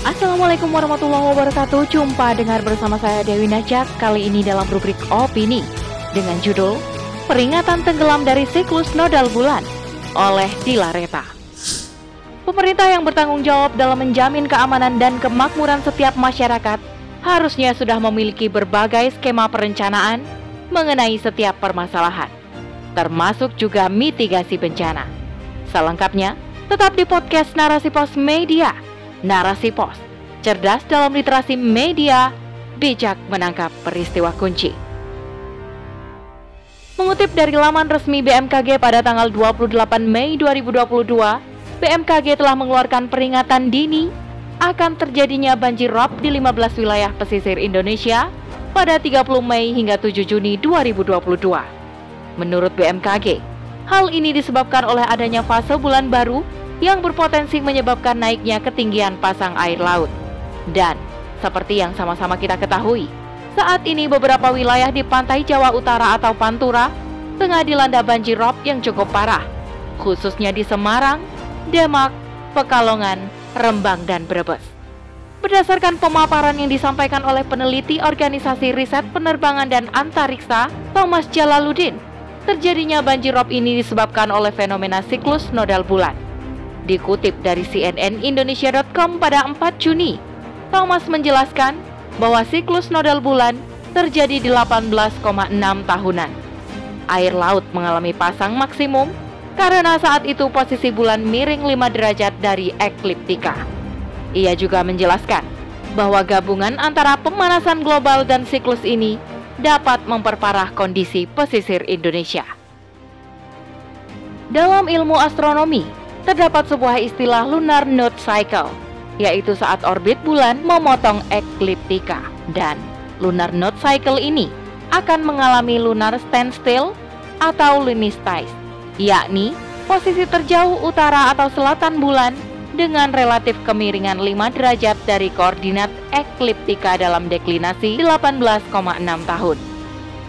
Assalamualaikum warahmatullahi wabarakatuh. Jumpa dengar bersama saya Dewi Najak Kali ini dalam rubrik Opini Dengan judul Peringatan tenggelam dari siklus nodal bulan Oleh Dila Reta. Pemerintah yang bertanggung jawab dalam menjamin keamanan dan kemakmuran setiap masyarakat Harusnya sudah memiliki berbagai skema perencanaan Mengenai setiap permasalahan Termasuk juga mitigasi bencana. Selengkapnya, tetap di podcast Narasi Pos Media Narasi Pos, cerdas dalam literasi media, bijak menangkap peristiwa kunci. Mengutip dari laman resmi BMKG pada tanggal 28 Mei 2022, BMKG telah mengeluarkan peringatan dini akan terjadinya banjir rob di 15 wilayah pesisir Indonesia pada 30 Mei hingga 7 Juni 2022. Menurut BMKG, hal ini disebabkan oleh adanya fase bulan baru yang berpotensi menyebabkan naiknya ketinggian pasang air laut. Dan, seperti yang sama-sama kita ketahui, saat ini beberapa wilayah di pantai Jawa Utara atau Pantura tengah dilanda banjir rob yang cukup parah, khususnya di Semarang, Demak, Pekalongan, Rembang, dan Brebes. Berdasarkan pemaparan yang disampaikan oleh peneliti Organisasi Riset Penerbangan dan Antariksa, Thomas Jalaluddin, terjadinya banjir rob ini disebabkan oleh fenomena siklus nodal bulan. Dikutip dari cnnindonesia.com pada 4 Juni, Thomas menjelaskan bahwa siklus nodal bulan terjadi di 18,6 tahunan. Air laut mengalami pasang maksimum karena saat itu posisi bulan miring 5 derajat dari ekliptika. Ia juga menjelaskan bahwa gabungan antara pemanasan global dan siklus ini dapat memperparah kondisi pesisir Indonesia. Dalam ilmu astronomi, terdapat sebuah istilah lunar node cycle, yaitu saat orbit bulan memotong ekliptika. Dan lunar node cycle ini akan mengalami lunar standstill atau lunistage, yakni posisi terjauh utara atau selatan bulan dengan relatif kemiringan 5 derajat dari koordinat ekliptika dalam deklinasi 18,6 tahun.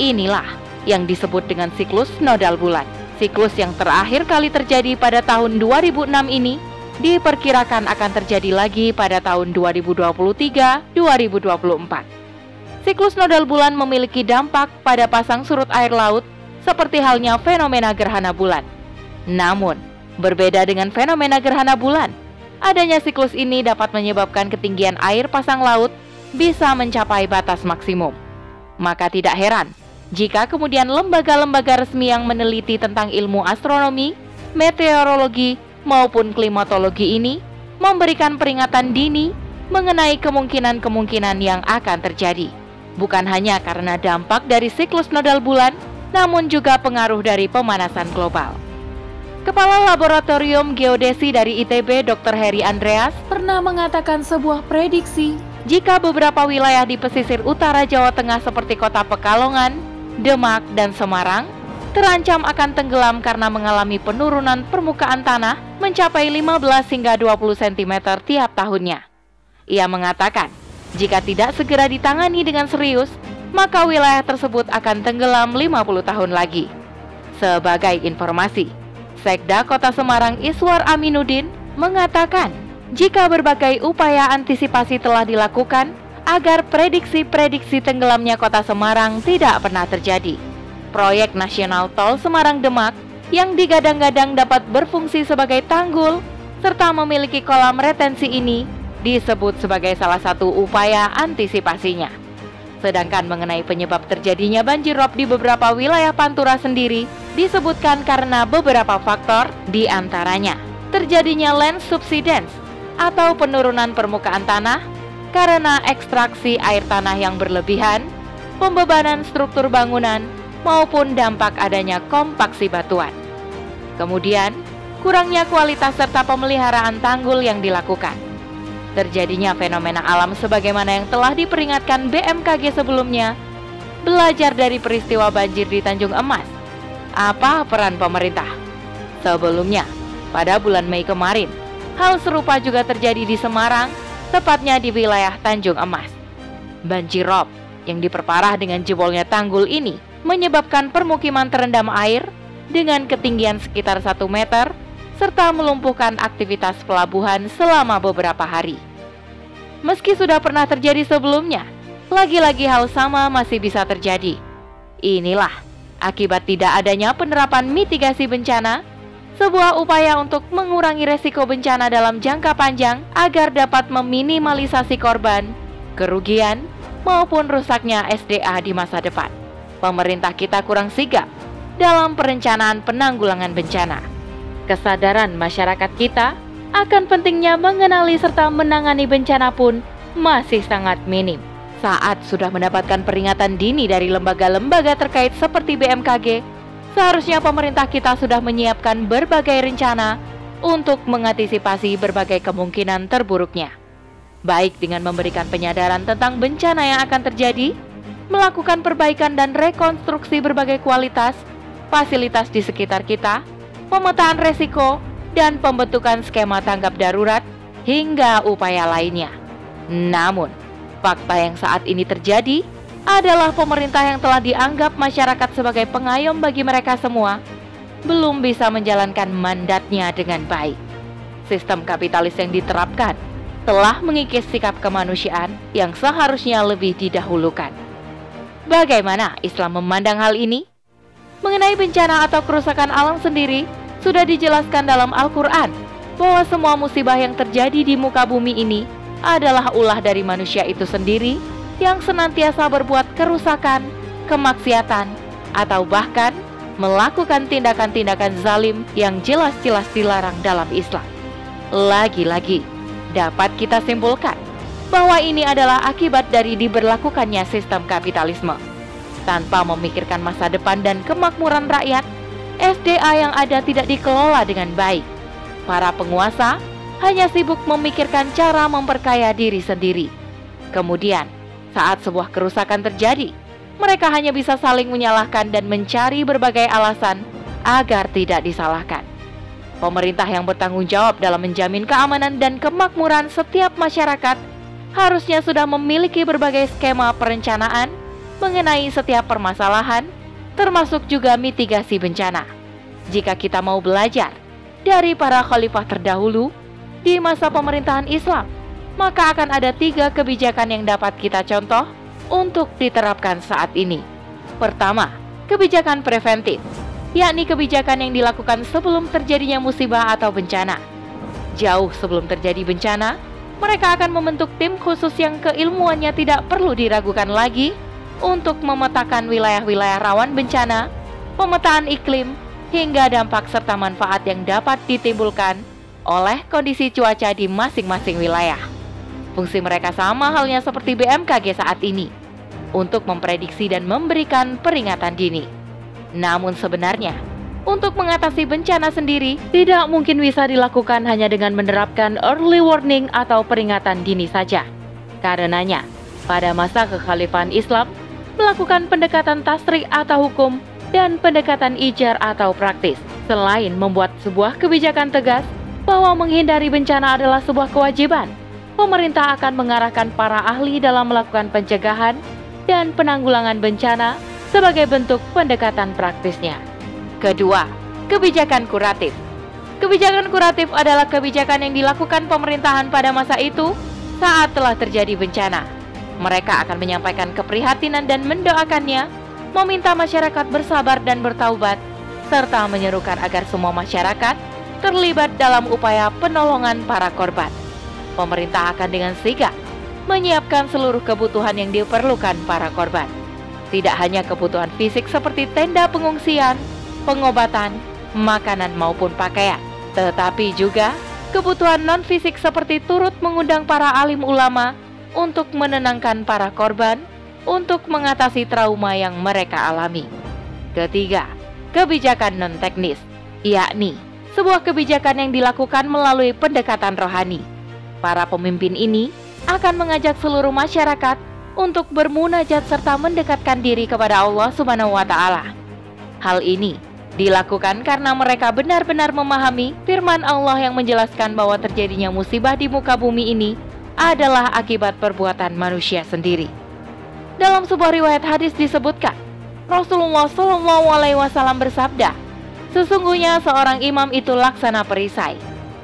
Inilah yang disebut dengan siklus nodal bulan. Siklus yang terakhir kali terjadi pada tahun 2006 ini diperkirakan akan terjadi lagi pada tahun 2023-2024. Siklus nodal bulan memiliki dampak pada pasang surut air laut seperti halnya fenomena gerhana bulan. Namun, berbeda dengan fenomena gerhana bulan, adanya siklus ini dapat menyebabkan ketinggian air pasang laut bisa mencapai batas maksimum. Maka tidak heran jika kemudian lembaga-lembaga resmi yang meneliti tentang ilmu astronomi, meteorologi, maupun klimatologi ini memberikan peringatan dini mengenai kemungkinan-kemungkinan yang akan terjadi. Bukan hanya karena dampak dari siklus nodal bulan, namun juga pengaruh dari pemanasan global. Kepala Laboratorium Geodesi dari ITB Dr. Heri Andreas pernah mengatakan sebuah prediksi jika beberapa wilayah di pesisir utara Jawa Tengah seperti kota Pekalongan, Demak, dan Semarang terancam akan tenggelam karena mengalami penurunan permukaan tanah mencapai 15 hingga 20 cm tiap tahunnya. Ia mengatakan, jika tidak segera ditangani dengan serius, maka wilayah tersebut akan tenggelam 50 tahun lagi. Sebagai informasi, Sekda Kota Semarang Iswar Aminuddin mengatakan, jika berbagai upaya antisipasi telah dilakukan, agar prediksi-prediksi tenggelamnya kota Semarang tidak pernah terjadi. Proyek Nasional Tol Semarang-Demak yang digadang-gadang dapat berfungsi sebagai tanggul serta memiliki kolam retensi ini disebut sebagai salah satu upaya antisipasinya. Sedangkan mengenai penyebab terjadinya banjir rob di beberapa wilayah Pantura sendiri disebutkan karena beberapa faktor di antaranya terjadinya land subsidence atau penurunan permukaan tanah karena ekstraksi air tanah yang berlebihan, pembebanan struktur bangunan, maupun dampak adanya kompaksi batuan. Kemudian, kurangnya kualitas serta pemeliharaan tanggul yang dilakukan. Terjadinya fenomena alam sebagaimana yang telah diperingatkan BMKG sebelumnya, belajar dari peristiwa banjir di Tanjung Emas. Apa peran pemerintah? Sebelumnya, pada bulan Mei kemarin, hal serupa juga terjadi di Semarang tepatnya di wilayah Tanjung Emas. Banjir rob yang diperparah dengan jebolnya tanggul ini menyebabkan permukiman terendam air dengan ketinggian sekitar 1 meter serta melumpuhkan aktivitas pelabuhan selama beberapa hari. Meski sudah pernah terjadi sebelumnya, lagi-lagi hal sama masih bisa terjadi. Inilah akibat tidak adanya penerapan mitigasi bencana, sebuah upaya untuk mengurangi resiko bencana dalam jangka panjang agar dapat meminimalisasi korban, kerugian, maupun rusaknya SDA di masa depan. Pemerintah kita kurang sigap dalam perencanaan penanggulangan bencana. Kesadaran masyarakat kita akan pentingnya mengenali serta menangani bencana pun masih sangat minim. Saat sudah mendapatkan peringatan dini dari lembaga-lembaga terkait seperti BMKG, seharusnya pemerintah kita sudah menyiapkan berbagai rencana untuk mengantisipasi berbagai kemungkinan terburuknya. Baik dengan memberikan penyadaran tentang bencana yang akan terjadi, melakukan perbaikan dan rekonstruksi berbagai kualitas, fasilitas di sekitar kita, pemetaan resiko, dan pembentukan skema tanggap darurat hingga upaya lainnya. Namun, fakta yang saat ini terjadi adalah pemerintah yang telah dianggap masyarakat sebagai pengayom bagi mereka semua belum bisa menjalankan mandatnya dengan baik. Sistem kapitalis yang diterapkan telah mengikis sikap kemanusiaan yang seharusnya lebih didahulukan. Bagaimana Islam memandang hal ini? Mengenai bencana atau kerusakan alam sendiri, sudah dijelaskan dalam Al-Quran bahwa semua musibah yang terjadi di muka bumi ini adalah ulah dari manusia itu sendiri yang senantiasa berbuat kerusakan, kemaksiatan, atau bahkan melakukan tindakan-tindakan zalim yang jelas-jelas dilarang dalam Islam. Lagi-lagi, dapat kita simpulkan bahwa ini adalah akibat dari diberlakukannya sistem kapitalisme. Tanpa memikirkan masa depan dan kemakmuran rakyat, SDA yang ada tidak dikelola dengan baik. Para penguasa hanya sibuk memikirkan cara memperkaya diri sendiri. Kemudian, saat sebuah kerusakan terjadi, mereka hanya bisa saling menyalahkan dan mencari berbagai alasan agar tidak disalahkan. Pemerintah yang bertanggung jawab dalam menjamin keamanan dan kemakmuran setiap masyarakat harusnya sudah memiliki berbagai skema perencanaan mengenai setiap permasalahan termasuk juga mitigasi bencana. Jika kita mau belajar dari para khalifah terdahulu di masa pemerintahan Islam, maka akan ada tiga kebijakan yang dapat kita contoh untuk diterapkan saat ini. Pertama, kebijakan preventif, yakni kebijakan yang dilakukan sebelum terjadinya musibah atau bencana. Jauh sebelum terjadi bencana, mereka akan membentuk tim khusus yang keilmuannya tidak perlu diragukan lagi untuk memetakan wilayah-wilayah rawan bencana, pemetaan iklim, hingga dampak serta manfaat yang dapat ditimbulkan oleh kondisi cuaca di masing-masing wilayah. Fungsi mereka sama halnya seperti BMKG saat ini, untuk memprediksi dan memberikan peringatan dini. Namun sebenarnya, untuk mengatasi bencana sendiri tidak mungkin bisa dilakukan hanya dengan menerapkan early warning atau peringatan dini saja. Karenanya, pada masa kekhalifahan Islam, melakukan pendekatan tasrik atau hukum dan pendekatan ijar atau praktis. Selain membuat sebuah kebijakan tegas bahwa menghindari bencana adalah sebuah kewajiban, pemerintah akan mengarahkan para ahli dalam melakukan pencegahan dan penanggulangan bencana sebagai bentuk pendekatan praktisnya. Kedua, kebijakan kuratif. Kebijakan kuratif adalah kebijakan yang dilakukan pemerintahan pada masa itu saat telah terjadi bencana mereka akan menyampaikan keprihatinan dan mendoakannya, meminta masyarakat bersabar dan bertaubat, serta menyerukan agar semua masyarakat terlibat dalam upaya penolongan para korban. Pemerintah akan dengan sigap menyiapkan seluruh kebutuhan yang diperlukan para korban. Tidak hanya kebutuhan fisik seperti tenda pengungsian, pengobatan, makanan maupun pakaian, tetapi juga kebutuhan non-fisik seperti turut mengundang para alim ulama untuk menenangkan para korban untuk mengatasi trauma yang mereka alami. Ketiga, kebijakan non-teknis, yakni sebuah kebijakan yang dilakukan melalui pendekatan rohani. Para pemimpin ini akan mengajak seluruh masyarakat untuk bermunajat serta mendekatkan diri kepada Allah Subhanahu wa taala. Hal ini dilakukan karena mereka benar-benar memahami firman Allah yang menjelaskan bahwa terjadinya musibah di muka bumi ini adalah akibat perbuatan manusia sendiri. Dalam sebuah riwayat hadis disebutkan, Rasulullah Shallallahu Alaihi Wasallam bersabda, sesungguhnya seorang imam itu laksana perisai.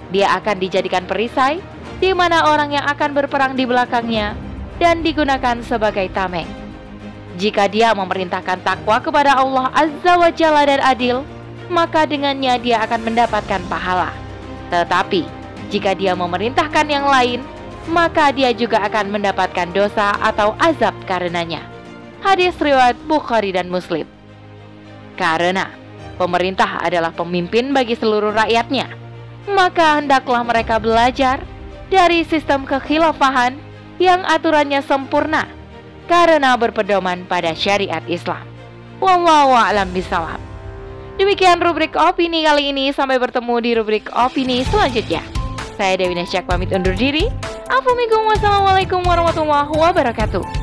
Dia akan dijadikan perisai di mana orang yang akan berperang di belakangnya dan digunakan sebagai tameng. Jika dia memerintahkan takwa kepada Allah Azza wa Jalla dan adil, maka dengannya dia akan mendapatkan pahala. Tetapi, jika dia memerintahkan yang lain, maka dia juga akan mendapatkan dosa atau azab karenanya. Hadis riwayat Bukhari dan Muslim. Karena pemerintah adalah pemimpin bagi seluruh rakyatnya, maka hendaklah mereka belajar dari sistem kekhilafahan yang aturannya sempurna karena berpedoman pada syariat Islam. Wallahu a'lam bishawab. Demikian rubrik opini kali ini. Sampai bertemu di rubrik opini selanjutnya. Saya Dewi Nasyak pamit undur diri. Assalamualaikum warahmatullahi wabarakatuh.